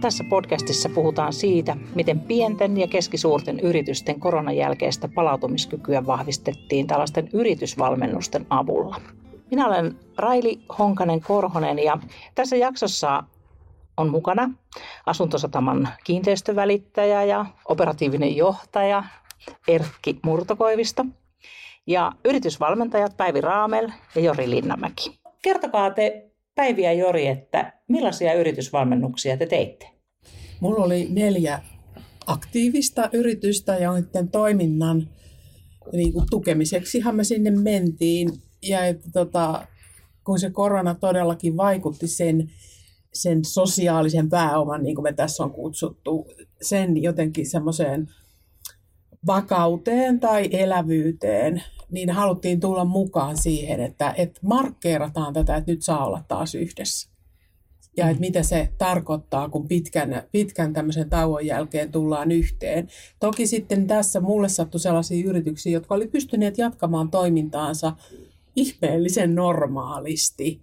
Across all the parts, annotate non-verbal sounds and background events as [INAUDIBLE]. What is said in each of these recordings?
Tässä podcastissa puhutaan siitä, miten pienten ja keskisuurten yritysten koronan jälkeistä palautumiskykyä vahvistettiin tällaisten yritysvalmennusten avulla. Minä olen Raili Honkanen Korhonen ja tässä jaksossa on mukana Asuntosataman kiinteistövälittäjä ja operatiivinen johtaja Erkki Murtokoivisto ja yritysvalmentajat Päivi Raamel ja Jori Linnamäki. Kertokaa te Päivi ja Jori, että millaisia yritysvalmennuksia te teitte? Mulla oli neljä aktiivista yritystä ja niiden toiminnan niin kuin tukemiseksihan me sinne mentiin. Ja että tota, kun se korona todellakin vaikutti sen, sen sosiaalisen pääoman, niin kuin me tässä on kutsuttu, sen jotenkin semmoiseen vakauteen tai elävyyteen, niin haluttiin tulla mukaan siihen, että, että markkeerataan tätä, että nyt saa olla taas yhdessä. Ja että mitä se tarkoittaa, kun pitkän, pitkän tämmöisen tauon jälkeen tullaan yhteen. Toki sitten tässä mulle sattui sellaisia yrityksiä, jotka oli pystyneet jatkamaan toimintaansa ihmeellisen normaalisti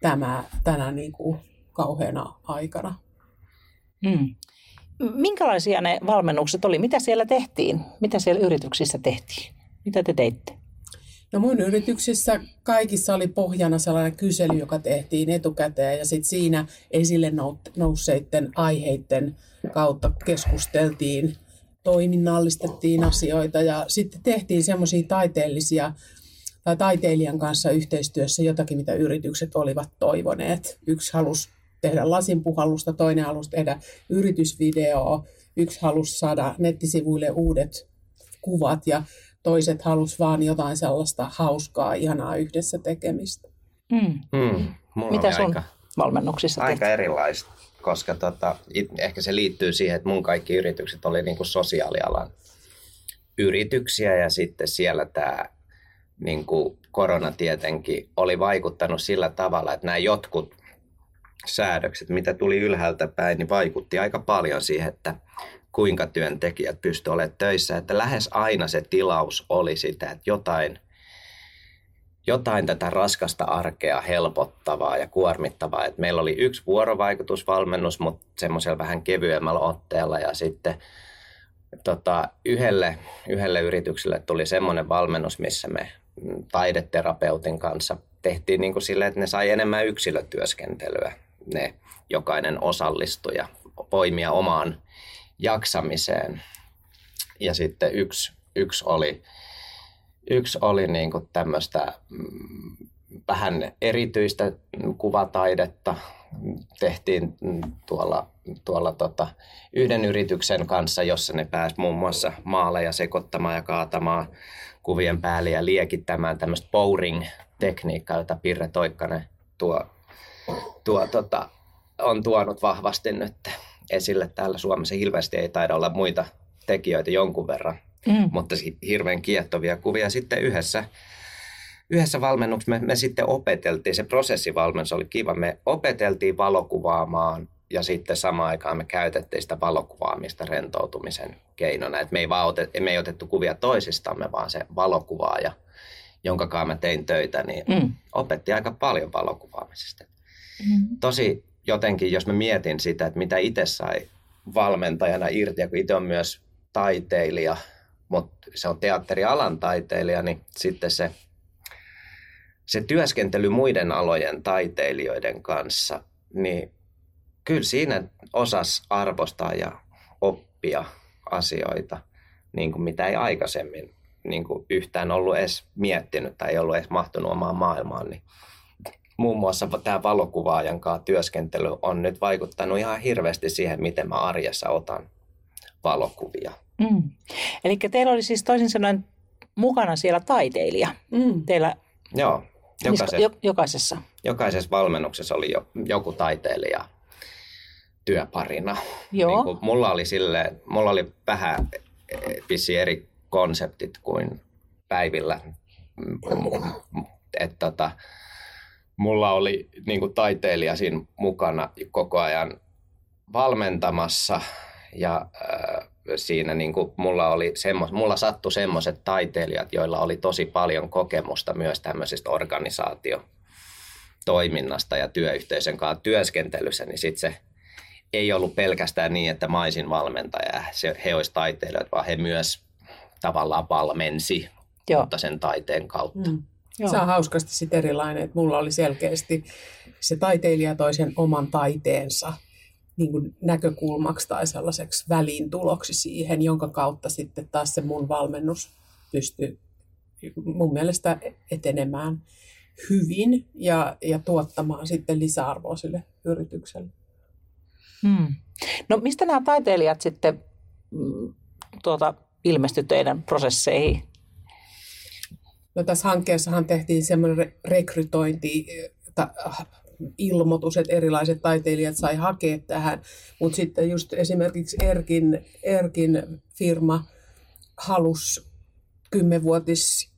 tämä, tänä niin kuin kauheana aikana. Hmm. Minkälaisia ne valmennukset oli? Mitä siellä tehtiin? Mitä siellä yrityksissä tehtiin? Mitä te teitte? No mun yrityksissä kaikissa oli pohjana sellainen kysely, joka tehtiin etukäteen ja sitten siinä esille nousseiden aiheiden kautta keskusteltiin, toiminnallistettiin asioita ja sitten tehtiin semmoisia taiteellisia tai taiteilijan kanssa yhteistyössä jotakin, mitä yritykset olivat toivoneet. Yksi halusi tehdä lasinpuhallusta, toinen halusi tehdä yritysvideoa, yksi halusi saada nettisivuille uudet kuvat ja toiset halus vaan jotain sellaista hauskaa, ihanaa yhdessä tekemistä. Mm. Mm. Mitä sun aika, valmennuksissa Aika tehty? erilaista, koska tota, ehkä se liittyy siihen, että mun kaikki yritykset oli niin kuin sosiaalialan yrityksiä ja sitten siellä tämä niin korona tietenkin oli vaikuttanut sillä tavalla, että nämä jotkut säädökset, mitä tuli ylhäältä päin, niin vaikutti aika paljon siihen, että kuinka työntekijät pystyivät olemaan töissä. Että lähes aina se tilaus oli sitä, että jotain, jotain tätä raskasta arkea helpottavaa ja kuormittavaa. Että meillä oli yksi vuorovaikutusvalmennus, mutta semmoisella vähän kevyemmällä otteella ja sitten tota, yhdelle, yhdelle yritykselle tuli semmoinen valmennus, missä me taideterapeutin kanssa tehtiin niin kuin sille, että ne sai enemmän yksilötyöskentelyä, ne jokainen osallistuja poimia omaan jaksamiseen. Ja sitten yksi, yksi oli, yksi oli niin kuin tämmöistä mm, vähän erityistä kuvataidetta. Tehtiin tuolla, tuolla tota, yhden yrityksen kanssa, jossa ne pääsi muun muassa maaleja sekoittamaan ja kaatamaan kuvien päälle ja liekittämään tämmöistä pouring-tekniikkaa, jota Pirre Toikkanen tuo, tuo tota, on tuonut vahvasti nyt esille täällä Suomessa. Hirveästi ei taida olla muita tekijöitä jonkun verran, mm. mutta hirveän kiehtovia kuvia. Sitten yhdessä, yhdessä valmennuksessa me, me sitten opeteltiin, se prosessivalmennus oli kiva, me opeteltiin valokuvaamaan ja sitten samaan aikaan me käytettiin sitä valokuvaamista rentoutumisen keinona. Et me, ei vaan otet, me ei otettu kuvia toisistamme, vaan se valokuvaaja, jonka kanssa mä tein töitä, niin mm. opetti aika paljon valokuvaamisesta. Mm. Tosi jotenkin, jos mä mietin sitä, että mitä itse sai valmentajana irti, ja kun itse on myös taiteilija, mutta se on teatterialan taiteilija, niin sitten se, se työskentely muiden alojen taiteilijoiden kanssa, niin kyllä siinä osas arvostaa ja oppia asioita, niin kuin mitä ei aikaisemmin niin kuin yhtään ollut edes miettinyt tai ei ollut edes mahtunut omaan maailmaan, niin muun muassa tämä valokuvaajan kanssa työskentely on nyt vaikuttanut ihan hirveästi siihen, miten mä arjessa otan valokuvia. Mm. Eli teillä oli siis toisin sanoen mukana siellä taiteilija. Mm. Teillä Joo, jokaisessa, jo, jokaisessa. Jokaisessa valmennuksessa oli jo, joku taiteilija työparina. Joo. Niin kuin mulla oli sille, mulla oli vähän vissi eri konseptit kuin päivillä. Että tota, mulla oli niin kuin taiteilija siinä mukana koko ajan valmentamassa ja äh, siinä niin kuin mulla, oli semmos, mulla sattui semmoiset taiteilijat, joilla oli tosi paljon kokemusta myös tämmöisestä organisaatiotoiminnasta ja työyhteisön kanssa työskentelyssä, niin sitten se ei ollut pelkästään niin, että maisin valmentaja, se, he olisivat taiteilijat, vaan he myös tavallaan valmensi, Joo. mutta sen taiteen kautta. Mm. Joo. Se on hauskasti sit erilainen, että mulla oli selkeästi se taiteilija toisen oman taiteensa niin kuin näkökulmaksi tai sellaiseksi väliintuloksi siihen, jonka kautta sitten taas se mun valmennus pystyy mun mielestä etenemään hyvin ja, ja tuottamaan sitten lisäarvoa sille yritykselle. Hmm. No mistä nämä taiteilijat sitten mm, tuota, ilmestyi teidän prosesseihin? No tässä hankkeessahan tehtiin semmoinen rekrytointi, ta, ilmoitus, että erilaiset taiteilijat sai hakea tähän, mutta sitten just esimerkiksi Erkin, Erkin firma halusi kymmenvuotis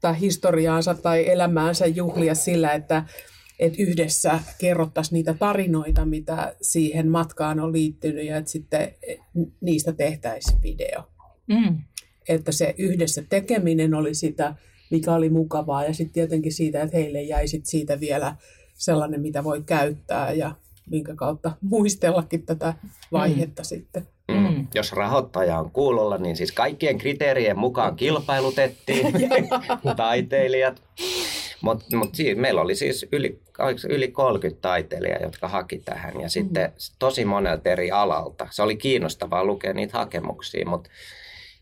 tai historiaansa tai elämäänsä juhlia sillä, että, että yhdessä kerrottaisiin niitä tarinoita, mitä siihen matkaan on liittynyt ja että sitten niistä tehtäisiin video. Mm. Että se yhdessä tekeminen oli sitä, mikä oli mukavaa ja sitten tietenkin siitä, että heille jäi sit siitä vielä sellainen, mitä voi käyttää ja minkä kautta muistellakin tätä vaihetta mm. sitten. Mm. Jos rahoittaja on kuulolla, niin siis kaikkien kriteerien mukaan kilpailutettiin [LAUGHS] [LAUGHS] taiteilijat. Mutta mut meillä oli siis yli, yli 30 taiteilijaa, jotka haki tähän ja sitten mm. tosi monelta eri alalta. Se oli kiinnostavaa lukea niitä hakemuksia, mutta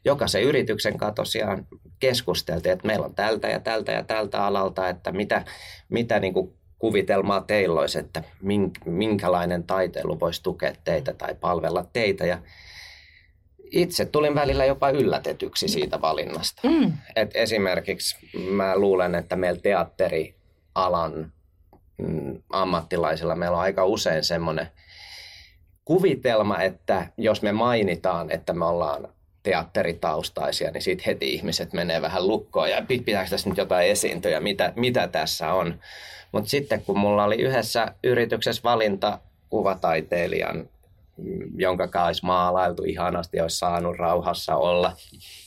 jokaisen yrityksen kanssa tosiaan keskusteltiin, että meillä on tältä ja tältä ja tältä alalta, että mitä, mitä niin kuin kuvitelmaa teillä olisi, että minkälainen taiteilu voisi tukea teitä tai palvella teitä. Ja itse tulin välillä jopa yllätetyksi siitä valinnasta. Mm. Et esimerkiksi mä luulen, että meillä teatterialan mm, ammattilaisilla meillä on aika usein semmoinen kuvitelma, että jos me mainitaan, että me ollaan teatteritaustaisia, niin sitten heti ihmiset menee vähän lukkoon ja pitääkö tässä nyt jotain esiintyä, mitä, mitä tässä on. Mutta sitten kun mulla oli yhdessä yrityksessä valinta kuvataiteilijan, jonka kanssa olisi maalailtu ihanasti, olisi saanut rauhassa olla,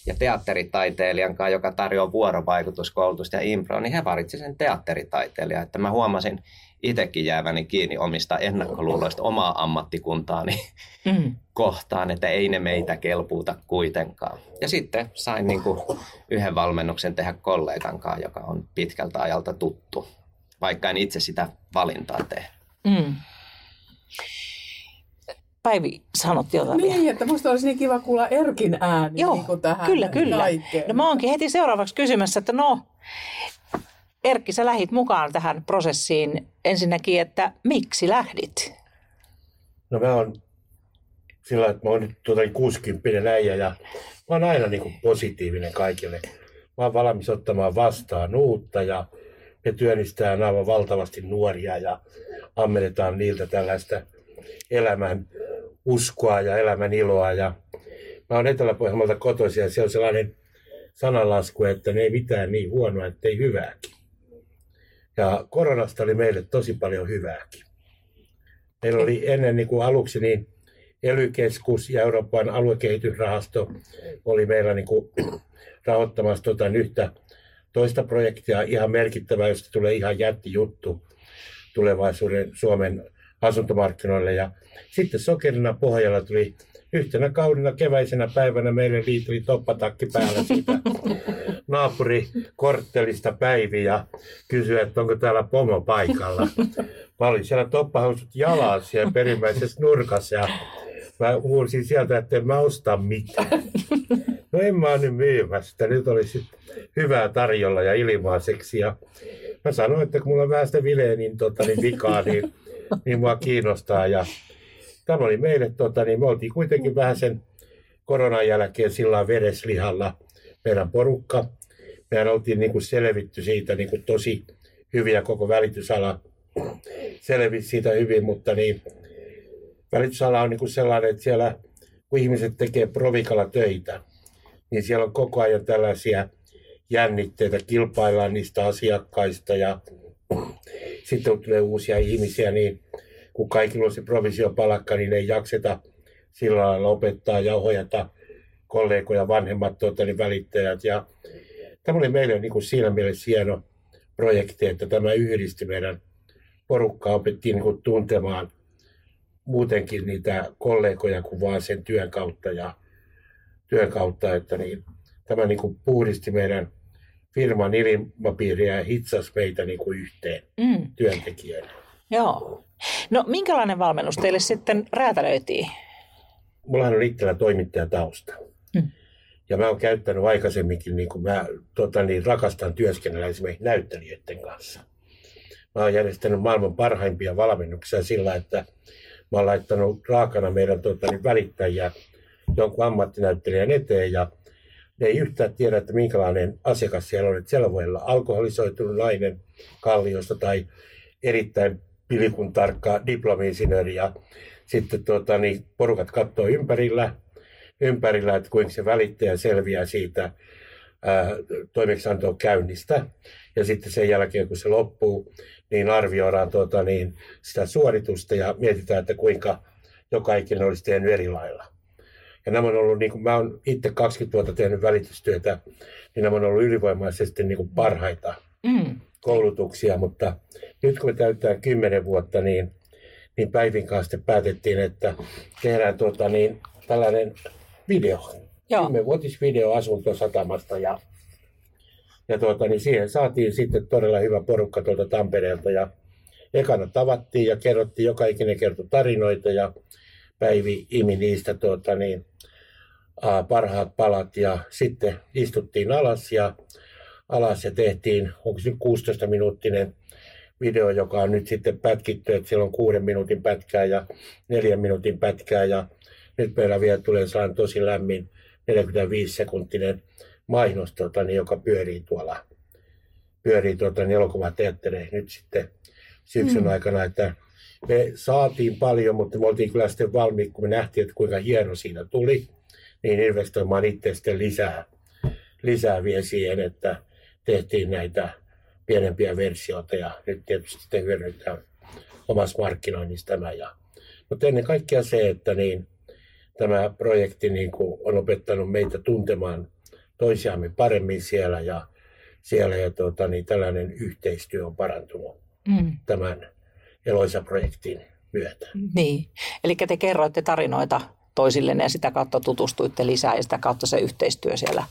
ja teatteritaiteilijan kanssa, joka tarjoaa vuorovaikutuskoulutusta ja impro, niin he valitsivat sen teatteritaiteilijan. Että mä huomasin itsekin jääväni kiinni omista ennakkoluuloista omaa ammattikuntaani mm. kohtaan, että ei ne meitä kelpuuta kuitenkaan. Ja sitten sain niin kuin yhden valmennuksen tehdä kollegan kanssa, joka on pitkältä ajalta tuttu vaikka en itse sitä valintaa tee. Mm. Päivi, sanot jotain Niin, vielä. että musta olisi niin kiva kuulla Erkin ääni Joo, niin kuin tähän kyllä, kyllä. Kaikkeen. No mä oonkin heti seuraavaksi kysymässä, että no, Erkki, sä lähit mukaan tähän prosessiin ensinnäkin, että miksi lähdit? No mä oon sillä että mä oon nyt tuota 60 äijä ja mä oon aina niin kuin positiivinen kaikille. Mä oon valmis ottamaan vastaan uutta ja me työnnistään aivan valtavasti nuoria ja ammennetaan niiltä tällaista elämän uskoa ja elämän iloa. Ja mä oon Etelä-Pohjanmaalta kotoisin ja se on sellainen sananlasku, että ne ei mitään niin huonoa, että ei hyvääkin. Ja koronasta oli meille tosi paljon hyvääkin. Meillä oli ennen niin kuin aluksi niin ely ja Euroopan aluekehitysrahasto oli meillä niin kuin [CLEARS THROAT] rahoittamassa tota yhtä toista projektia ihan merkittävää, josta tulee ihan jättijuttu tulevaisuuden Suomen asuntomarkkinoille. Ja sitten sokerina pohjalla tuli yhtenä kaudena keväisenä päivänä meille liitri toppatakki päällä siitä [LAUGHS] naapuri korttelista Päivi ja kysyi, että onko täällä pomo paikalla. Mä olin siellä toppahausut jalassa siellä perimmäisessä nurkassa ja mä huusin sieltä, että en mä osta mitään. No en mä nyt myymässä, nyt olisi hyvää tarjolla ja ilmaiseksi. Ja mä sanoin, että kun mulla on vähän sitä Vileenin tota, niin vikaa, niin, niin mua kiinnostaa. Ja tämä oli meille, tota, niin me oltiin kuitenkin vähän sen koronan jälkeen sillä vereslihalla meidän porukka. Mehän oltiin niin kuin selvitty siitä niin kuin tosi hyviä koko välitysala selvisi siitä hyvin, mutta niin, välitysala on niin kuin sellainen, että siellä kun ihmiset tekee provikalla töitä, niin siellä on koko ajan tällaisia jännitteitä, kilpaillaan niistä asiakkaista ja [CLEARS THROAT] sitten tulee uusia ihmisiä, niin kun kaikilla on se provisiopalakka, niin ei jakseta sillä lailla opettaa ja ohjata kollegoja, vanhemmat tuota, niin välittäjät. Ja tämä oli meille niin kuin siinä mielessä hieno projekti, että tämä yhdisti meidän porukkaa, opettiin niin kuin tuntemaan muutenkin niitä kollegoja kuin vaan sen työn kautta ja työn kautta, että niin, tämä niin kuin puhdisti meidän firman ilmapiiriä ja hitsasi meitä niin kuin yhteen mm. työntekijöinä. Joo. No minkälainen valmennus teille sitten räätälöitiin? Mullahan on itsellä toimittajatausta. Mm. Ja mä oon käyttänyt aikaisemminkin, niin kuin mä tota, niin, rakastan työskennellä esimerkiksi näyttelijöiden kanssa. Mä oon järjestänyt maailman parhaimpia valmennuksia sillä, että mä oon laittanut raakana meidän tota, niin, välittäjiä jonkun ammattinäyttelijän eteen ja ne ei yhtään tiedä, että minkälainen asiakas siellä on. Että siellä voi olla alkoholisoitunut nainen kalliosta tai erittäin pilikun tarkka diplomi-insinööri ja sitten tuota, niin porukat katsoo ympärillä, ympärillä, että kuinka se välittäjä selviää siitä toimeksiantoa käynnistä. Ja sitten sen jälkeen, kun se loppuu, niin arvioidaan tuota, niin sitä suoritusta ja mietitään, että kuinka joka ikinen olisi tehnyt eri lailla. Ja nämä on ollut, niin kuin mä olen itse 20 vuotta tehnyt välitystyötä, niin nämä on ollut ylivoimaisesti niin kuin parhaita mm. Koulutuksia, mutta nyt kun me täytetään 10 vuotta, niin, niin Päivin kanssa päätettiin, että tehdään tuota, niin, tällainen video. Joo. 10-vuotisvideo asuntosatamasta ja, ja tuota, niin siihen saatiin sitten todella hyvä porukka tuolta Tampereelta ja ekana tavattiin ja kerrottiin, joka ikinen kertoi tarinoita ja Päivi imi niistä tuota, niin, parhaat palat ja sitten istuttiin alas ja alas ja tehtiin, onko se 16 minuuttinen video, joka on nyt sitten pätkitty, että siellä on kuuden minuutin pätkää ja neljän minuutin pätkää ja nyt meillä vielä tulee sellainen tosi lämmin 45 sekuntinen mainos, tota, niin, joka pyörii tuolla pyörii tuota, niin elokuvateattereihin nyt sitten syksyn mm. aikana, että me saatiin paljon, mutta me oltiin kyllä sitten valmiit, kun me nähtiin, että kuinka hieno siinä tuli niin investoimaan itse sitten lisää, lisää vielä siihen, että tehtiin näitä pienempiä versioita ja nyt tietysti sitten hyödyntää omassa markkinoinnissa tämä. Ja, mutta ennen kaikkea se, että niin, tämä projekti niin kuin on opettanut meitä tuntemaan toisiamme paremmin siellä ja, siellä ja tuota, niin tällainen yhteistyö on parantunut mm. tämän Eloisa-projektin myötä. Niin, eli te kerroitte tarinoita toisillenne ja sitä kautta tutustuitte lisää ja sitä kautta se yhteistyö siellä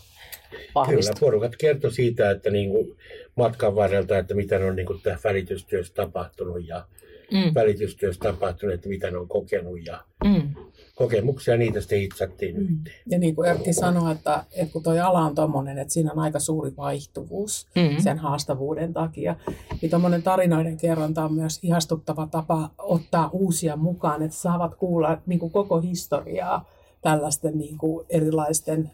vahvistui. Kyllä, porukat kertoi siitä, että niin kuin matkan varrelta, että mitä on niin kuin välitystyössä tapahtunut ja mm. välitystyössä tapahtunut, että mitä ne on kokenut ja mm. kokemuksia niitä sitten itsattiin mm. yhteen. Ja niin kuin Erkki sanoi, että, että kun tuo ala on tuommoinen, että siinä on aika suuri vaihtuvuus mm. sen haastavuuden takia, niin tuommoinen tarinoiden kerronta on myös ihastuttava tapa ottaa uusia mukaan, että saavat kuulla niin kuin koko historiaa tällaisten niin kuin erilaisten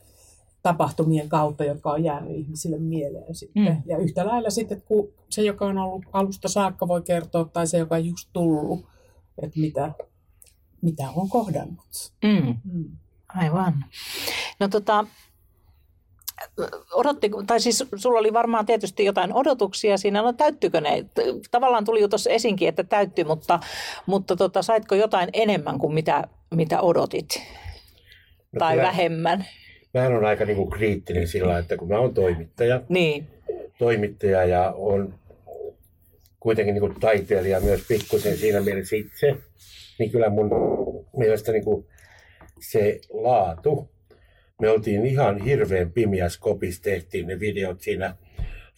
tapahtumien kautta, jotka on jäänyt ihmisille mieleen sitten. Mm. Ja yhtä lailla sitten, kun se, joka on ollut alusta saakka, voi kertoa, tai se, joka on just tullut, että mitä, mitä on kohdannut. Mm. Mm. Aivan. No tota, odotti, tai siis sulla oli varmaan tietysti jotain odotuksia siinä, no täyttyykö ne? Tavallaan tuli jo tuossa esinkin, että täyttyi, mutta, mutta tota, saitko jotain enemmän kuin mitä, mitä odotit? No, tai kyllä, vähemmän? Mä on aika niin kuin kriittinen sillä, että kun mä oon toimittaja, niin. toimittaja ja on kuitenkin niin kuin taiteilija myös pikkusen siinä mielessä itse, niin kyllä mun mielestä niin kuin se laatu, me oltiin ihan hirveän pimiäs kopis, tehtiin ne videot siinä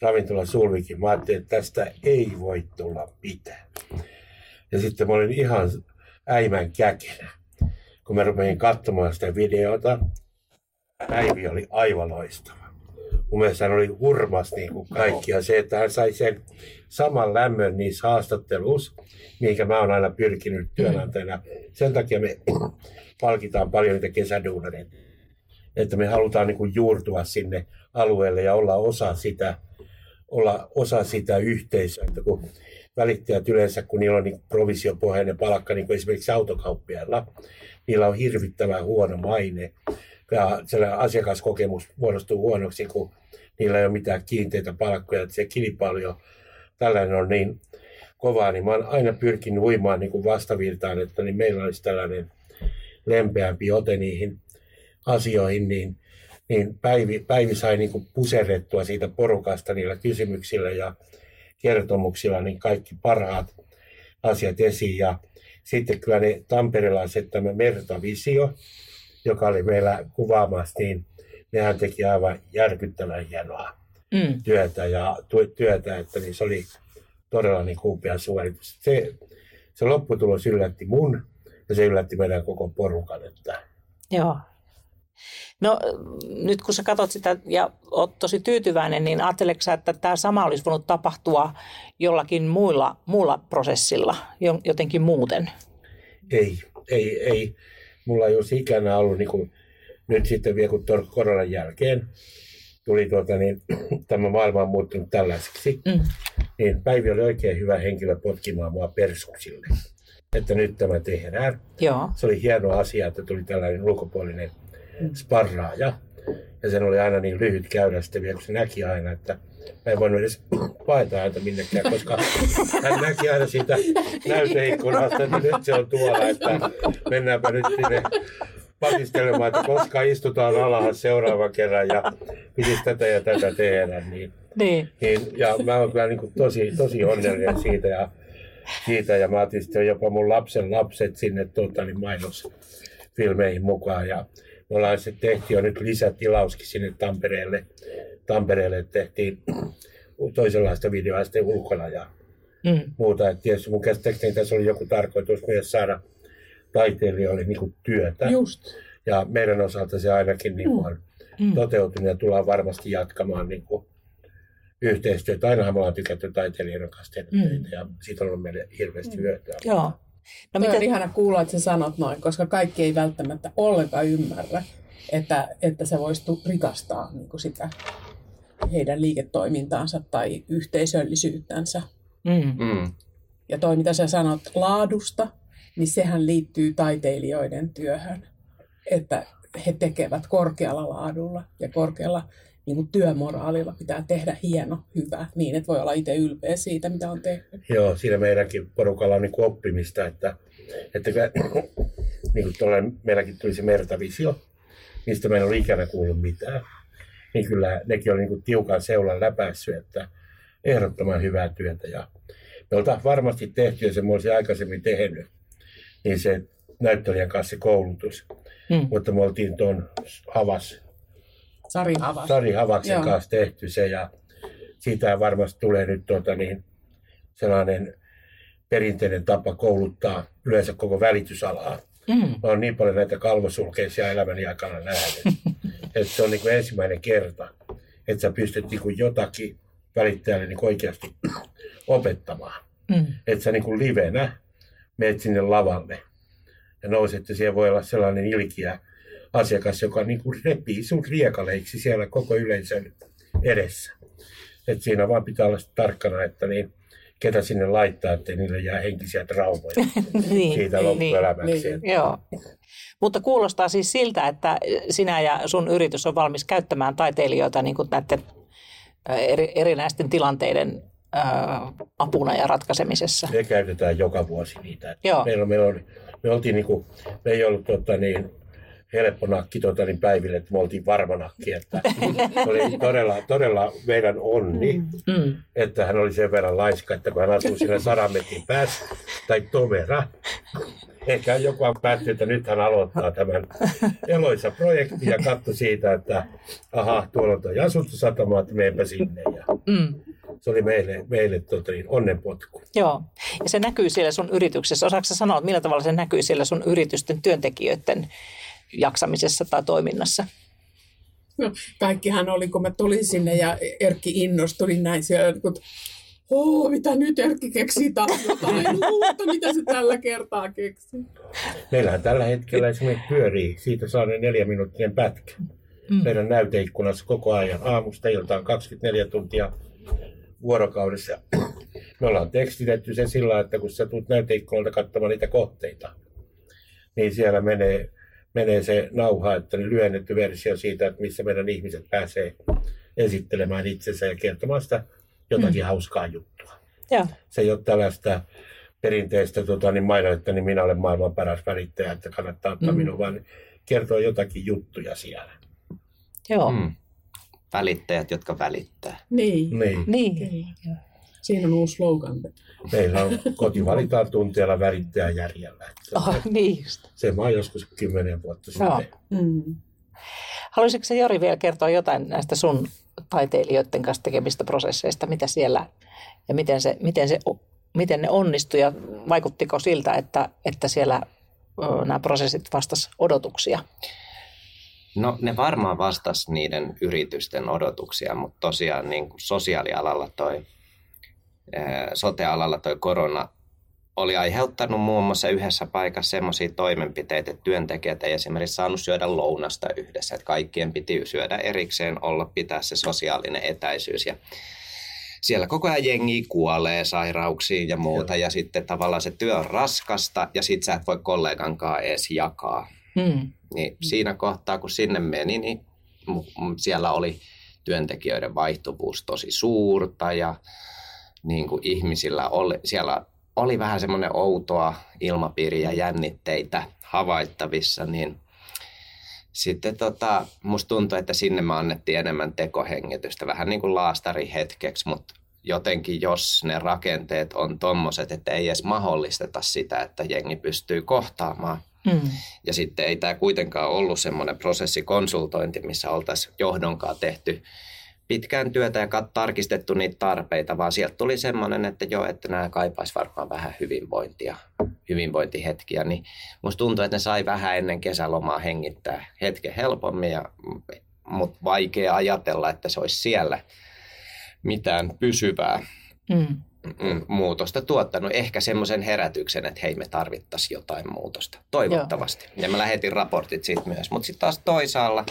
ravintola Sulvikin. Mä ajattelin, että tästä ei voi tulla mitään. Ja sitten mä olin ihan äimän käkenä, kun mä rupesin katsomaan sitä videota. Päivi oli aivan loistava. Mun mielestä hän oli hurmas niin kuin kaikki. Ja se, että hän sai sen saman lämmön niissä haastatteluissa, minkä mä oon aina pyrkinyt työnantajana. Sen takia me palkitaan paljon niitä kesäduunareita. Että me halutaan niin kuin juurtua sinne alueelle ja olla osa sitä, olla osa sitä yhteisöä. Että kun välittäjät yleensä, kun niillä on niin provisiopohjainen palkka, niin kuin esimerkiksi autokauppiailla, niillä on hirvittävän huono maine. Ja asiakaskokemus muodostuu huonoksi, kun niillä ei ole mitään kiinteitä palkkoja. Että se kilpailu tällainen on niin kovaa, niin mä oon aina pyrkinyt uimaan niin kuin vastavirtaan, että niin meillä olisi tällainen lempeämpi ote niihin asioihin, niin, niin Päivi, Päivi sai niin kuin puserrettua siitä porukasta niillä kysymyksillä ja kertomuksilla niin kaikki parhaat asiat esiin. Ja sitten kyllä ne tamperelaiset tämä Mertavisio, joka oli meillä kuvaamassa, niin nehän teki aivan järkyttävän hienoa Mm. työtä, ja, työtä että niin se oli todella niin upea suoritus. Se, se lopputulos yllätti mun ja se yllätti meidän koko porukan. Että Joo. No nyt kun sä katsot sitä ja oot tosi tyytyväinen, niin ajatteleksä, sä, että tämä sama olisi voinut tapahtua jollakin muilla, muulla prosessilla, jo- jotenkin muuten? ei, ei, ei. Mulla ei olisi ikänä ollut niin kuin, nyt sitten vielä kun tuon koronan jälkeen tuli tuota, niin, [CLEARS THROAT] tämä maailma on muuttunut tällaiseksi, Mm. niin Päivi oli oikein hyvä henkilö potkimaan mua persuksille. Että nyt tämä tehdään. Joo. Se oli hieno asia, että tuli tällainen ulkopuolinen sparraaja. Ja sen oli aina niin lyhyt käydä sitten vielä, kun se näki aina, että mä en voinut edes paeta häntä minnekään, koska hän näki aina siitä näyteikkunasta, että nyt se on tuolla, että mennäänpä nyt sinne patistelemaan, että koska istutaan alhaalla seuraavan kerran ja pitisi tätä ja tätä tehdä. Niin, Niin. niin, ja mä oon kyllä niin tosi, tosi onnellinen siitä ja, siitä ja mä otin sitten jopa mun lapsen lapset sinne tuota, niin mainosfilmeihin mukaan ja me ollaan se tehtiin jo nyt lisätilauskin sinne Tampereelle. Tampereelle tehtiin toisenlaista videoa sitten ulkona ja Mm. muuta. Et tietysti mun käsittääkseni tässä oli joku tarkoitus myös saada taiteilijoille niin kuin työtä. Just. Ja meidän osalta se ainakin niin kuin on Mm. toteutunut ja tullaan varmasti jatkamaan niin kuin yhteistyötä. Ainahan me ollaan tykätty taiteilijoiden kanssa tehdä Mm. töitä ja siitä on ollut meille hirveästi hyötyä. Joo. No Miten... on ihana kuulla, että sä sanot noin, koska kaikki ei välttämättä ollenkaan ymmärrä, että, että se voisi rikastaa niin kuin sitä heidän liiketoimintaansa tai yhteisöllisyyttänsä. mm. Mm. Ja toi, mitä sä sanot laadusta, niin sehän liittyy taiteilijoiden työhön, että he tekevät korkealla laadulla ja korkealla niin kuin työmoraalilla pitää tehdä hieno, hyvä, niin että voi olla itse ylpeä siitä, mitä on tehnyt. Joo, siinä meidänkin porukalla on niin kuin oppimista, että, että kyllä, [COUGHS] niin kuin tuolla meilläkin tuli se Mertavisio, mistä meillä ei ikänä kuullut mitään. Niin kyllä nekin oli niin kuin tiukan seulan läpäissyt, että ehdottoman hyvää työtä. Ja me oltaan varmasti tehty, ja se mä olisin aikaisemmin tehnyt, niin se näyttelijän kanssa se koulutus. Mm. Mutta me oltiin tuon Havas, Sari Havas. Sari Havaksen Joo. kanssa tehty se, ja siitä varmasti tulee nyt tuota, niin, sellainen perinteinen tapa kouluttaa yleensä koko välitysalaa. Mm. Mä oon niin paljon näitä kalvosulkeisia elämäni aikana nähnyt, [LAUGHS] että se on niin kuin ensimmäinen kerta, että sä pystyt niin kuin jotakin välittäjälle niin kuin oikeasti [CLEARS THROAT] opettamaan. Mm. Että sä niin kuin livenä menet sinne lavalle ja nouset ja siellä voi olla sellainen ilkiä asiakas, joka niin kuin repii sun riekaleiksi siellä koko yleisön edessä. Et siinä vaan pitää olla tarkkana, että niin, ketä sinne laittaa, ettei niille jää henkisiä traumoja [LAUGHS] Niin, siitä niin, loppuelämäksi. niin. Joo. Mutta kuulostaa siis siltä, että sinä ja sun yritys on valmis käyttämään taiteilijoita niin kuin näiden ä, eri, erinäisten tilanteiden ä, apuna ja ratkaisemisessa. Me käytetään joka vuosi niitä. Joo. Meillä, meillä oli, me oltiin niinku, me ei ollut tota, niin, helppo nakki tota, niin päiville, että me oltiin varma nakki. Että se oli todella, todella meidän onni, Mm. että hän oli sen verran laiska, että kun hän asuu siinä sadan metrin päässä, tai tomera, ehkä joku on päättynyt, että nyt hän aloittaa tämän eloisa projekti ja katsoi siitä, että aha, tuolla on tuo asuntosatama, että meenpä sinne. Ja Mm. se oli meille, meille tota, niin, onnenpotku. Joo. Ja se näkyy siellä sun yrityksessä. Osaatko sanoa, millä tavalla se näkyy siellä sun yritysten työntekijöiden jaksamisessa tai toiminnassa? No, kaikkihan oli, kun mä tulin sinne ja Erkki innostui niin näin siellä, kun Oo, mitä nyt Erkki keksii taas jotain uutta, mitä se tällä kertaa keksii. Meillähän tällä hetkellä esimerkiksi pyörii, siitä saa ne neljä minuuttinen pätkä. Mm. Meidän näyteikkunassa koko ajan aamusta iltaan 24 tuntia vuorokaudessa. Me ollaan tekstitetty se sillä että kun sä tulet näyteikkunalta katsomaan niitä kohteita, niin siellä menee, menee se nauha, että ne lyhennetty versio siitä, että missä meidän ihmiset pääsee esittelemään itsensä ja kertomaan sitä jotakin mm. hauskaa juttua. Joo. Se ei ole tällaista perinteistä tota, niin mainonnetta, niin minä olen maailman paras välittäjä, että kannattaa ottaa Mm. minun, vaan kertoo jotakin juttuja siellä. Joo. Mm. Välittäjät, jotka välittää. Niin. Niin. Niin. Siinä on uusi slogan. Meillä on koti valitaan tunteella värittää järjellä. Se, Oh, niin just. se mä oon joskus kymmenen vuotta sitten. Joo. Mm. Haluaisitko sä Jori vielä kertoa jotain näistä sun taiteilijoiden kanssa tekemistä prosesseista, mitä siellä ja miten, se, miten, se, miten ne onnistui ja vaikuttiko siltä, että, että siellä nämä prosessit vastas odotuksia? No ne varmaan vastas niiden yritysten odotuksia, mutta tosiaan niin kuin sosiaalialalla toi, sote-alalla toi korona oli aiheuttanut muun muassa yhdessä paikassa semmoisia toimenpiteitä, että työntekijät ei esimerkiksi saanut syödä lounasta yhdessä, että kaikkien piti syödä erikseen, olla pitää se sosiaalinen etäisyys ja siellä koko ajan jengi kuolee sairauksiin ja muuta ja sitten tavallaan se työ on raskasta ja sit sä et voi kollegankaan edes jakaa. Hmm. Niin siinä kohtaa, kun sinne meni, niin siellä oli työntekijöiden vaihtuvuus tosi suurta ja niin kuin ihmisillä oli, siellä oli vähän semmoinen outoa ilmapiiriä ja jännitteitä havaittavissa, niin sitten tota, musta tuntui, että sinne me annettiin enemmän tekohengitystä, vähän niin kuin laastari hetkeksi, mutta jotenkin jos ne rakenteet on tommoset, että ei edes mahdollisteta sitä, että jengi pystyy kohtaamaan, Hmm. ja sitten ei tämä kuitenkaan ollut semmoinen prosessikonsultointi, missä oltaisiin johdonkaan tehty pitkään työtä ja tarkistettu niitä tarpeita, vaan sieltä tuli semmoinen, että joo, että nämä kaipaisi varmaan vähän hyvinvointia, hyvinvointihetkiä, niin musta tuntuu, että ne sai vähän ennen kesälomaa hengittää hetken helpommin, ja, mutta vaikea ajatella, että se olisi siellä mitään pysyvää Hmm. mm, muutosta tuottanut. Ehkä semmoisen herätyksen, että hei me tarvittaisiin jotain muutosta. Toivottavasti. Joo. Ja mä lähetin raportit siitä myös. Mutta sitten taas toisaalla,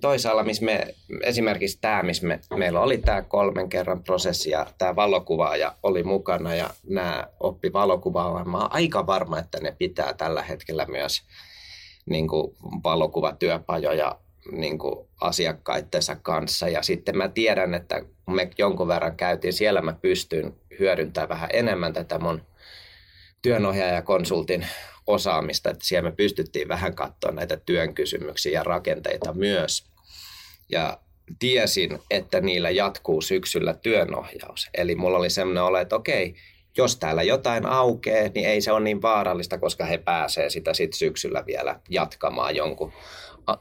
toisaalla missä me, esimerkiksi tämä, missä me, meillä oli tämä kolmen kerran prosessi ja tämä valokuvaaja oli mukana ja nämä oppi valokuvaamaan. Mä oon aika varma, että ne pitää tällä hetkellä myös niin kuin valokuvatyöpajoja niin kuin asiakkaittensa kanssa. Ja sitten mä tiedän, että me jonkun verran käytiin, siellä mä pystyn hyödyntämään vähän enemmän tätä mun työnohjaajakonsultin osaamista, että siellä me pystyttiin vähän katsoa näitä työn kysymyksiä ja rakenteita myös. Ja tiesin, että niillä jatkuu syksyllä työnohjaus. Eli mulla oli semmoinen olo, että okei, jos täällä jotain aukeaa, niin ei se ole niin vaarallista, koska he pääsee sitä sit syksyllä vielä jatkamaan jonkun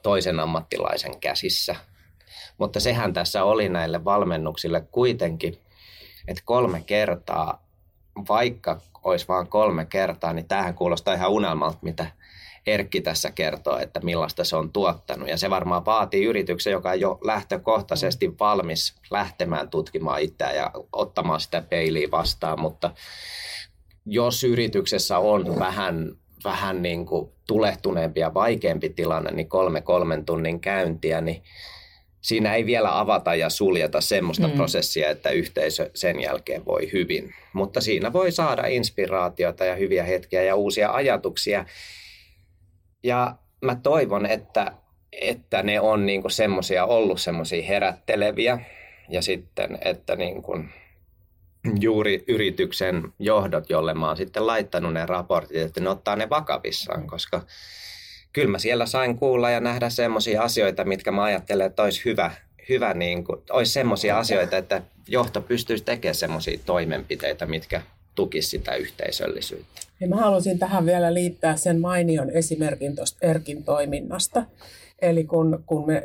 toisen ammattilaisen käsissä. Mutta sehän tässä oli näille valmennuksille kuitenkin, että kolme kertaa, vaikka olisi vain kolme kertaa, niin tähän kuulostaa ihan unelmalta, mitä Erkki tässä kertoo, että millaista se on tuottanut. Ja se varmaan vaatii yrityksen, joka on jo lähtökohtaisesti valmis lähtemään tutkimaan itseään ja ottamaan sitä peiliä vastaan. Mutta jos yrityksessä on vähän, vähän niin kuin tulehtuneempi ja vaikeampi tilanne, niin kolme kolmen tunnin käyntiä, niin siinä ei vielä avata ja suljeta semmoista mm. prosessia, että yhteisö sen jälkeen voi hyvin. Mutta siinä voi saada inspiraatiota ja hyviä hetkiä ja uusia ajatuksia. Ja mä toivon, että, että ne on niinku semmoisia ollut semmoisia herätteleviä ja sitten, että niinku juuri yrityksen johdot, jolle mä oon sitten laittanut ne raportit, että ne ottaa ne vakavissaan, koska kyllä mä siellä sain kuulla ja nähdä semmoisia asioita, mitkä mä ajattelen, että olisi hyvä, hyvä niin kuin, olisi semmoisia asioita, että johto pystyisi tekemään semmoisia toimenpiteitä, mitkä tukisi sitä yhteisöllisyyttä. Ja mä haluaisin tähän vielä liittää sen mainion esimerkin tuosta Erkin toiminnasta. Eli kun, kun me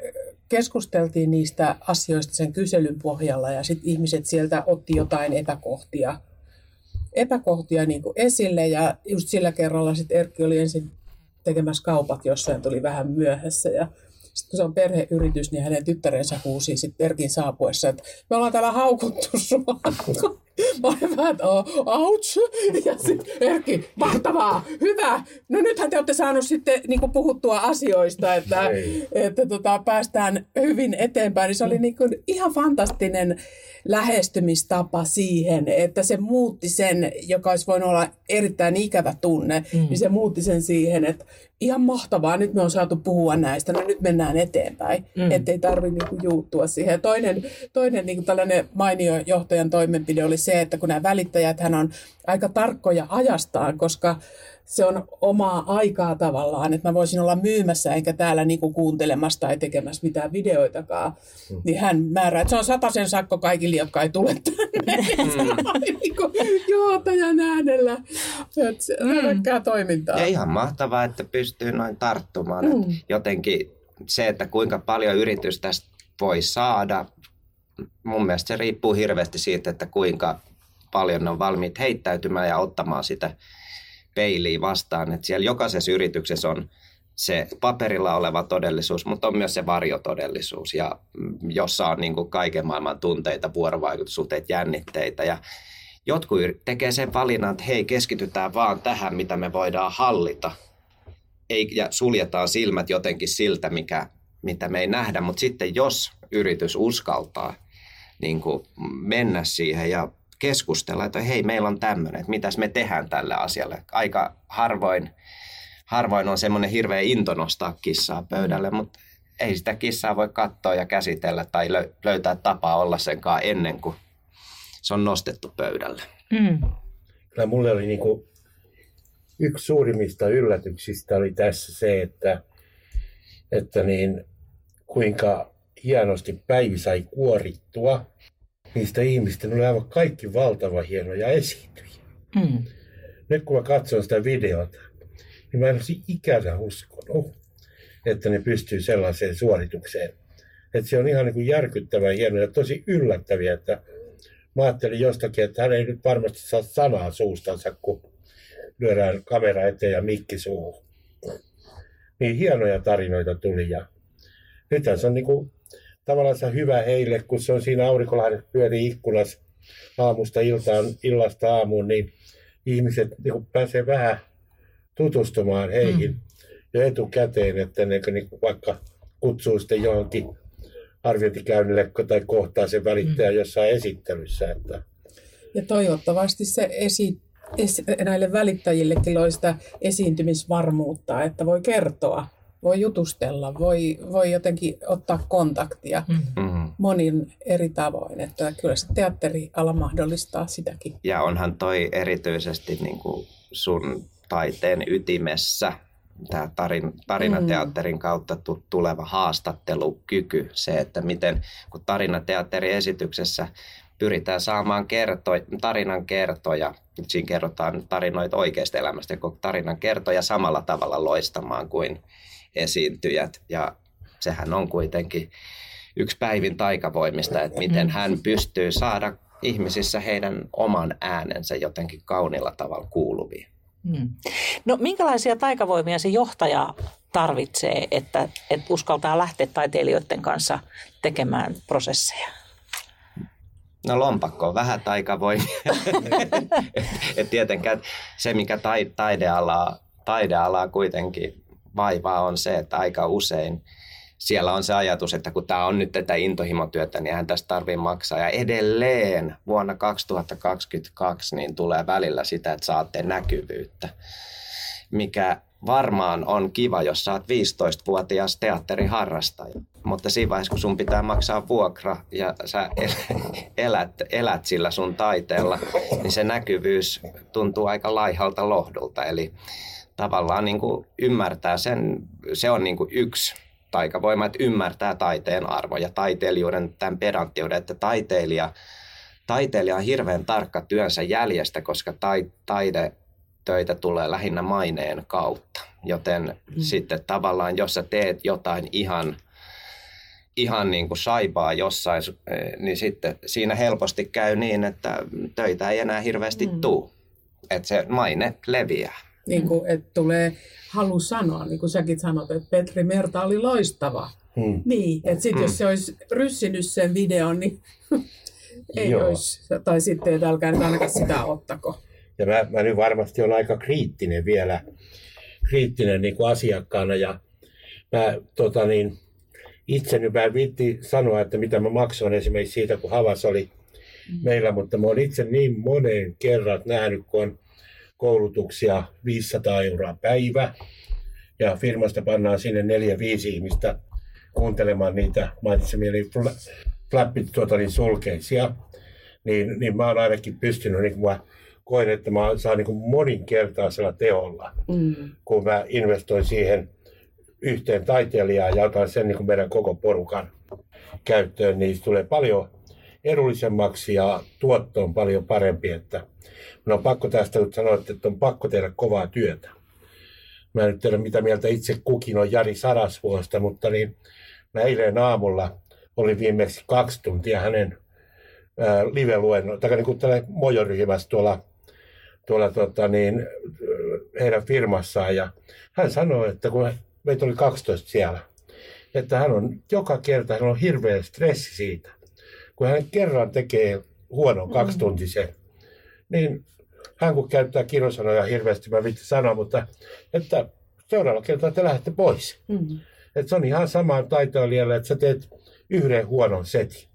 keskusteltiin niistä asioista sen kyselyn pohjalla ja sitten ihmiset sieltä otti jotain epäkohtia, epäkohtia niin kuin esille ja just sillä kerralla sitten Erkki oli ensin tekemässä kaupat jossain, tuli vähän myöhässä ja sitten kun se on perheyritys, niin hänen tyttärensä huusi sitten Erkin saapuessa, että me ollaan täällä haukuttu sua. [LAUGHS] Mä vähän, ouch. Ja sitten Erkki, mahtavaa, hyvä. No nythän te olette saanut sitten niin puhuttua asioista, että, että tota, päästään hyvin eteenpäin. Niin se oli niin kuin ihan fantastinen lähestymistapa siihen, että se muutti sen, joka olisi voinut olla erittäin ikävä tunne, mm. niin se muutti sen siihen, että ihan mahtavaa, nyt me on saatu puhua näistä, no nyt mennään eteenpäin, mm. ettei tarvitse niinku juuttua siihen. Ja toinen, toinen niinku tällainen mainio johtajan toimenpide oli se, että kun nämä välittäjät hän on aika tarkkoja ajastaan, koska se on omaa aikaa tavallaan, että mä voisin olla myymässä enkä täällä niinku kuuntelemassa tai tekemässä mitään videoitakaan. Mm. Niin hän määrää, että se on sataisen sakko kaikille, jotka ei tule tänne. Mm. [LAUGHS] niinku, johtajan äänellä. Se mm. toimintaa. Ja ihan mahtavaa, että pystyy noin tarttumaan. Mm. Jotenkin se, että kuinka paljon yritys tästä voi saada, mun mielestä se riippuu hirveästi siitä, että kuinka paljon ne on valmiit heittäytymään ja ottamaan sitä peiliä vastaan. Että siellä jokaisessa yrityksessä on se paperilla oleva todellisuus, mutta on myös se varjotodellisuus, ja jossa on niin kaiken maailman tunteita, vuorovaikutussuhteita, jännitteitä. Ja jotkut tekee sen valinnan, että hei, keskitytään vaan tähän, mitä me voidaan hallita, ei, ja suljetaan silmät jotenkin siltä, mikä, mitä me ei nähdä. Mutta sitten jos yritys uskaltaa niin kuin mennä siihen ja keskustella, että hei, meillä on tämmöinen, että mitäs me tehdään tälle asialle. Aika harvoin, harvoin on semmoinen hirveä into nostaa kissaa pöydälle, mm. mutta ei sitä kissaa voi katsoa ja käsitellä tai löytää tapaa olla senkaan ennen kuin se on nostettu pöydälle. Mm. Kyllä mulle oli niin kuin yksi suurimmista yllätyksistä oli tässä se, että, että niin, kuinka hienosti Päivi sai kuorittua niistä ihmistä. Ne oli aivan kaikki valtava hienoja esiintyjiä. Mm. Nyt kun mä katson sitä videota, niin mä en olisi ikänä uskonut, että ne pystyy sellaiseen suoritukseen. Että se on ihan niin kuin järkyttävän hieno ja tosi yllättäviä, että mä ajattelin jostakin, että hän ei nyt varmasti saa sanaa suustansa, kun lyödään kamera eteen ja mikki suuhun. Niin hienoja tarinoita tuli ja nythän se on niin kuin tavallaan se hyvä heille, kun se on siinä aurinkolahdet pyörii ikkunassa aamusta iltaan, illasta aamuun, niin ihmiset niin pääsee vähän tutustumaan heihin mm. jo etukäteen, että ne niin vaikka kutsuu sitten johonkin arviointikäynnille tai kohtaa sen välittäjä mm. jossain esittelyssä. Että. Ja toivottavasti se esi- es- näille välittäjillekin loista sitä esiintymisvarmuutta, että voi kertoa voi jutustella, voi, voi jotenkin ottaa kontaktia mm-hmm. monin eri tavoin. Että kyllä se teatteriala mahdollistaa sitäkin. Ja onhan toi erityisesti niin kuin sun taiteen ytimessä, tämä tarin, tarinateatterin kautta tuleva haastattelukyky, se, että miten kun tarinateatterin esityksessä pyritään saamaan kerto, tarinan kertoja, siinä kerrotaan tarinoita oikeasta elämästä, koko tarinan kertoja samalla tavalla loistamaan kuin esiintyjät ja sehän on kuitenkin yksi päivin taikavoimista, että miten hän pystyy saada ihmisissä heidän oman äänensä jotenkin kaunilla tavalla kuuluviin. Hmm. No minkälaisia taikavoimia se johtaja tarvitsee, että, että uskaltaa lähteä taiteilijoiden kanssa tekemään prosesseja? No lompakko on vähän taikavoimia. [LAUGHS] et tietenkään se, mikä taidealaa, taidealaa kuitenkin vaivaa on se, että aika usein siellä on se ajatus, että kun tämä on nyt tätä intohimotyötä, niin hän tästä tarvii maksaa. Ja edelleen vuonna 2022 niin tulee välillä sitä, että saatte näkyvyyttä, mikä varmaan on kiva, jos saat 15-vuotias teatteriharrastaja. Mutta siinä vaiheessa, kun sun pitää maksaa vuokra ja sä elät, elät sillä sun taiteella, niin se näkyvyys tuntuu aika laihalta lohdulta. Eli tavallaan niin kuin ymmärtää sen, se on niin kuin yksi taikavoima, että ymmärtää taiteen arvo ja taiteilijuuden tämän pedanttiuden, että taiteilija, taiteilija on hirveän tarkka työnsä jäljestä, koska tai, taide töitä tulee lähinnä maineen kautta. Joten mm. sitten tavallaan, jos sä teet jotain ihan, ihan niin kuin saipaa jossain, niin sitten siinä helposti käy niin, että töitä ei enää hirveästi mm. tule. Että se maine leviää. Niin kuin, että tulee halu sanoa, niin kuin säkin sanot, että Petri Merta oli loistava. Hmm. Niin, että sitten hmm. jos se olisi ryssinyt sen videon, niin [LAUGHS] ei Joo. olisi. Tai sitten, että älkää nyt ainakaan sitä ottako. Ja mä, mä nyt varmasti olen aika kriittinen vielä, kriittinen niin kuin asiakkaana. Ja mä tota niin, itse nyt mä viitti sanoa, että mitä mä maksoin esimerkiksi siitä, kun Havas oli mm. meillä, mutta mä olen itse niin monen kerran nähnyt, kun on koulutuksia 500 euroa päivä. Ja firmasta pannaan sinne neljä, viisi ihmistä kuuntelemaan niitä mainitsemieni flappit tuota, niin sulkeisia. Niin, niin mä oon ainakin pystynyt, niin mä koen, että mä saan niin moninkertaisella teolla, mm. kun mä investoin siihen yhteen taiteilijaan ja otan sen niin meidän koko porukan käyttöön, niin tulee paljon edullisemmaksi ja tuotto on paljon parempi. Että minun on pakko tästä nyt sanoa, että on pakko tehdä kovaa työtä. Mä en nyt tiedä, mitä mieltä itse kukin on Jari Sarasvuosta, mutta niin mä eilen aamulla olin viimeksi kaksi tuntia hänen live-luennon, tai niin kuin mojoryhmässä tuolla, tuolla tota niin, heidän firmassaan. Ja hän sanoi, että kun meitä oli 12 siellä, että hän on joka kerta, hän on hirveä stressi siitä. Kun hän kerran tekee huonon mm. kaksituntisen, niin hän kun käyttää kirosanoja hirveästi, mä vitsi sanoa, mutta että seuraavalla kertaa te lähdette pois. Mm. Että se on ihan sama taiteilijalle, että sä teet yhden huonon setin.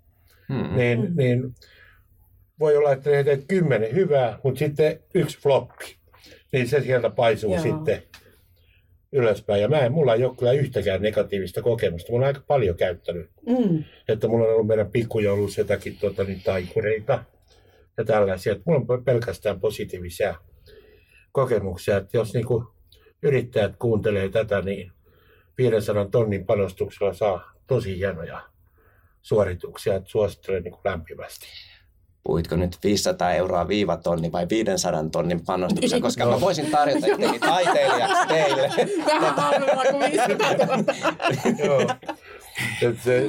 Mm. Niin, mm. niin voi olla, että teet kymmenen hyvää, mutta sitten yksi floppi. Niin se sieltä paisuu Joo. sitten ylöspäin. Ja mä en, mulla ei ole kyllä yhtäkään negatiivista kokemusta. Mulla on aika paljon käyttänyt. Mm. Että mulla on ollut meidän pikkujoulussa jotakin tuota, niin, taikureita ja tällaisia. Että mulla on pelkästään positiivisia kokemuksia. Että jos niin kuin, yrittäjät kuuntelee tätä, niin 500 tonnin panostuksella saa tosi hienoja suorituksia. Että suosittelen niin kuin lämpimästi puhuitko nyt 500 euroa viivatonni vai 500 tonnin panostuksen, koska no. mä voisin tarjota jotenkin taiteilijaksi teille.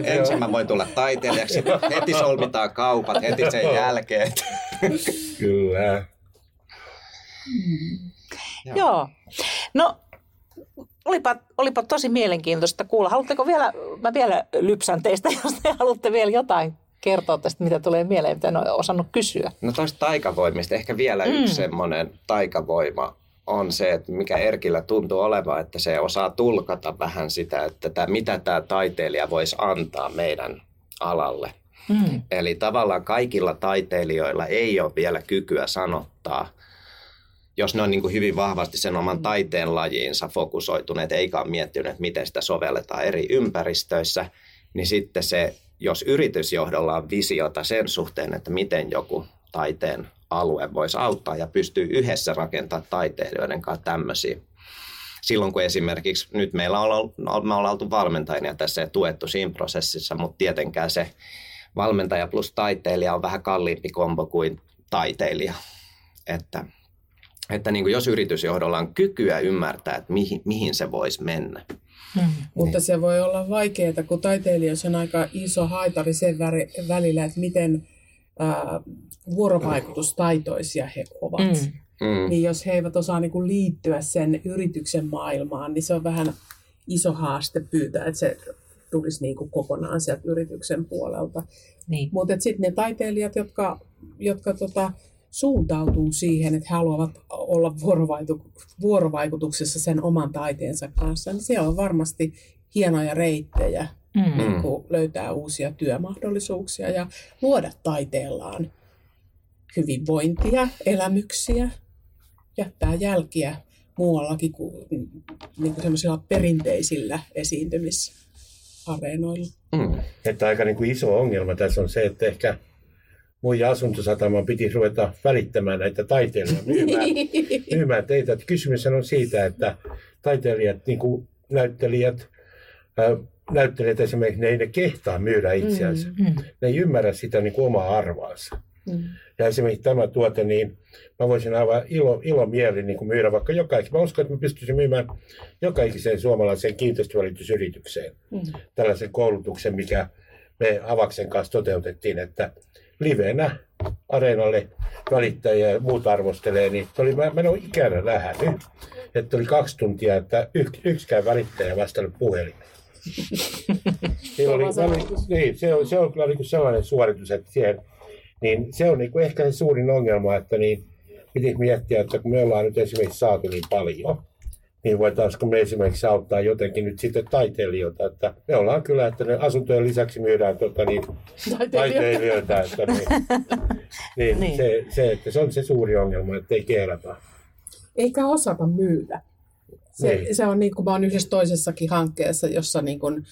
Ensin mä voin tulla taiteilijaksi, heti solmitaan kaupat, heti sen jälkeen. Kyllä. Joo. No, olipa, olipa tosi mielenkiintoista kuulla. Haluatteko vielä, mä vielä lypsän teistä, [LAUGHS] jos te haluatte vielä jotain kertoa tästä, mitä tulee mieleen, mitä en ole osannut kysyä. No toista taikavoimista ehkä vielä mm. yksi semmoinen taikavoima on se, että mikä Erkillä tuntuu olevan, että se osaa tulkata vähän sitä, että tämä, mitä tämä taiteilija voisi antaa meidän alalle. Mm. Eli tavallaan kaikilla taiteilijoilla ei ole vielä kykyä sanottaa, jos ne on niin kuin hyvin vahvasti sen oman taiteen lajiinsa fokusoituneet, eikä ole miettinyt, miten sitä sovelletaan eri ympäristöissä, niin sitten se jos yritysjohdolla on visiota sen suhteen, että miten joku taiteen alue voisi auttaa ja pystyy yhdessä rakentamaan taiteilijoiden kanssa tämmöisiä. Silloin kun esimerkiksi nyt meillä on, me ollaan oltu valmentajia tässä ja tuettu siinä prosessissa, mutta tietenkään se valmentaja plus taiteilija on vähän kalliimpi kombo kuin taiteilija. Että, että niin kuin jos yritysjohdolla on kykyä ymmärtää, että mihin, mihin se voisi mennä, Mm. Mutta se voi olla vaikeaa, kun taiteilijoissa on aika iso haitari sen välillä, että miten äh, vuorovaikutustaitoisia he ovat. Mm. Mm. Niin jos he eivät osaa niin kuin liittyä sen yrityksen maailmaan, niin se on vähän iso haaste pyytää, että se tulisi niin kuin kokonaan sieltä yrityksen puolelta. Niin. Mutta sitten ne taiteilijat, jotka, jotka tota, suuntautuu siihen, että he haluavat olla vuorovaikutuksessa sen oman taiteensa kanssa, niin siellä on varmasti hienoja reittejä mm. niin kuin löytää uusia työmahdollisuuksia ja luoda taiteellaan hyvinvointia, elämyksiä, jättää jälkiä muuallakin kuin, niin kuin semmoisilla perinteisillä esiintymisareenoilla. Mm. Että aika niin kuin iso ongelma tässä on se, että ehkä mun asuntosataman piti ruveta välittämään näitä taiteilijoita myymään, [LAUGHS] myymään teitä. Että kysymys on siitä, että taiteilijat, niin kuin näyttelijät, näyttelijät esimerkiksi, ne ei ne kehtaa myydä itseänsä. Mm, mm. Ne ei ymmärrä sitä niin kuin omaa arvaansa. Mm. Ja esimerkiksi tämä tuote, niin mä voisin aivan ilo, ilo mieli niin kuin myydä vaikka jokaisen. Mä uskon, että mä pystyisin myymään jokaiseen suomalaiseen kiinteistövälitysyritykseen mm. tällaisen koulutuksen, mikä me Avaksen kanssa toteutettiin, että livenä areenalle välittäjiä ja muut arvostelee, niin oli, mä, mä en ole ikänä nähnyt, että oli kaksi tuntia, että y, yksikään välittäjä vastannut puhelimeen. [LAUGHS] niin, oli, niin, se on, se on kyllä niin kuin sellainen suoritus, että siihen, niin se on niin kuin ehkä se suurin ongelma, että niin, piti miettiä, että kun me ollaan nyt esimerkiksi saatu niin paljon, niin voitaisiinko me esimerkiksi auttaa jotenkin nyt sitten taiteilijoita, että me ollaan kyllä, että ne asuntojen lisäksi myydään tota, niin, taiteilijoita, että niin, niin, niin. Se, se, että se on se suuri ongelma, että ei kehdata. Eikä osata myydä. Se, niin. se on niin kuin mä olen yhdessä toisessakin hankkeessa, jossa niin kuin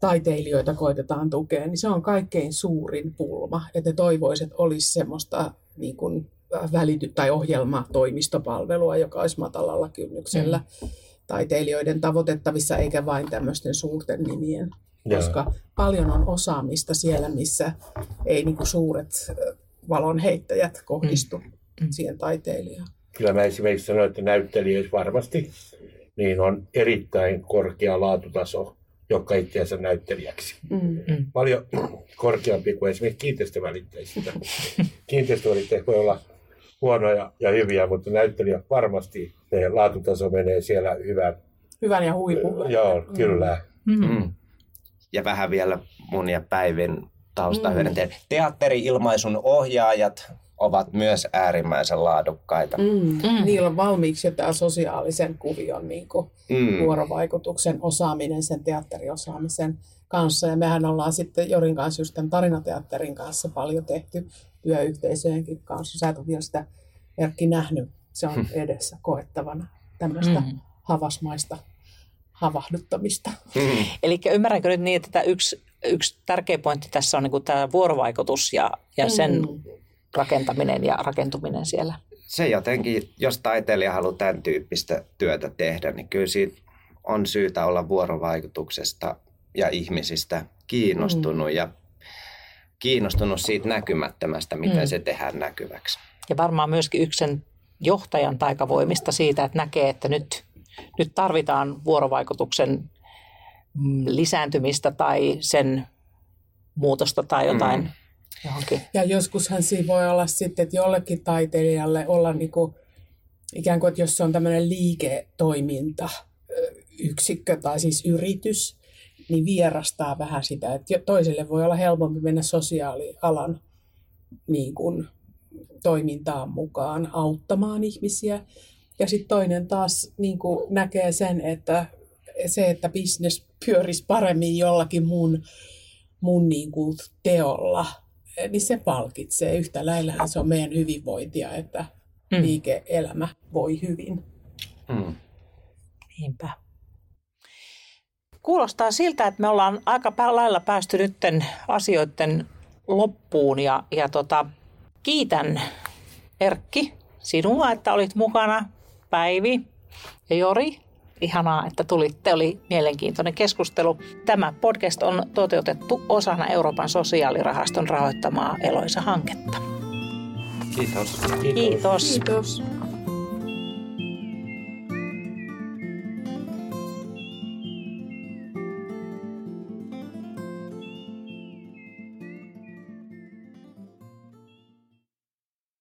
taiteilijoita koitetaan tukea, niin se on kaikkein suurin pulma, että toivoiset olisi semmoista niin kuin välity- tai ohjelma toimistopalvelua, joka olisi matalalla kynnyksellä mm. taiteilijoiden tavoitettavissa, eikä vain tämmöisten suurten nimien. Joo. Koska paljon on osaamista siellä, missä ei niin kuin suuret valonheittäjät kohdistu mm. mm. siihen taiteilijaan. Kyllä mä esimerkiksi sanoin, että näyttelijöissä varmasti niin on erittäin korkea laatutaso jotka itseänsä näyttelijäksi. Mm. Paljon korkeampi kuin esimerkiksi kiinteistövälitteistä. [LAUGHS] Kiinteistövälitteet voi olla huonoja ja hyviä, mutta näyttelijä varmasti se laatutaso menee siellä hyvän. Hyvän ja huipun. Joo, mm. kyllä. Mm. Mm. Ja vähän vielä mun ja Päivin tausta mm. Teatteri-ilmaisun ohjaajat ovat myös äärimmäisen laadukkaita. Mm. Mm. Niillä on valmiiksi jo tämä sosiaalisen kuvion niin kuin mm. vuorovaikutuksen osaaminen, sen teatteriosaamisen kanssa. Ja mehän ollaan sitten Jorin kanssa just tämän tarinateatterin kanssa paljon tehty työyhteisöjenkin kanssa. Sä et ole vielä sitä Erkki nähnyt. Se on edessä koettavana tämmöistä mm. havasmaista havahduttamista. Mm. Eli ymmärränkö nyt niin, että tämä yksi, yksi tärkeä pointti tässä on niin kuin tämä vuorovaikutus ja, ja sen mm rakentaminen ja rakentuminen siellä. Se jotenkin, jos taiteilija haluaa tämän tyyppistä työtä tehdä, niin kyllä siitä on syytä olla vuorovaikutuksesta ja ihmisistä kiinnostunut mm. ja kiinnostunut siitä näkymättömästä, miten mm. se tehdään näkyväksi. Ja varmaan myöskin yksen johtajan taikavoimista siitä, että näkee, että nyt, nyt tarvitaan vuorovaikutuksen mm, lisääntymistä tai sen muutosta tai jotain mm johonkin. Ja joskushan siinä voi olla sitten, että jollekin taiteilijalle olla niin kuin, ikään kuin, että jos se on tämmöinen liiketoiminta, yksikkö tai siis yritys, niin vierastaa vähän sitä, että toiselle voi olla helpompi mennä sosiaalialan niin kuin, toimintaan mukaan auttamaan ihmisiä. Ja sitten toinen taas niin kuin, näkee sen, että se, että bisnes pyörisi paremmin jollakin mun, mun niin kuin, teolla – niin se palkitsee. Yhtä lailla se on meidän hyvinvointia, että mm. liike-elämä voi hyvin. Mm. Niinpä. Kuulostaa siltä, että me ollaan aika lailla päästy nytten asioiden loppuun ja, ja tota, kiitän Erkki sinua, että olit mukana, Päivi ja Jori Ihanaa, että tulitte. Oli mielenkiintoinen keskustelu. Tämä podcast on toteutettu osana Euroopan sosiaalirahaston rahoittamaa Eloisa-hanketta. Kiitos. Kiitos. Kiitos.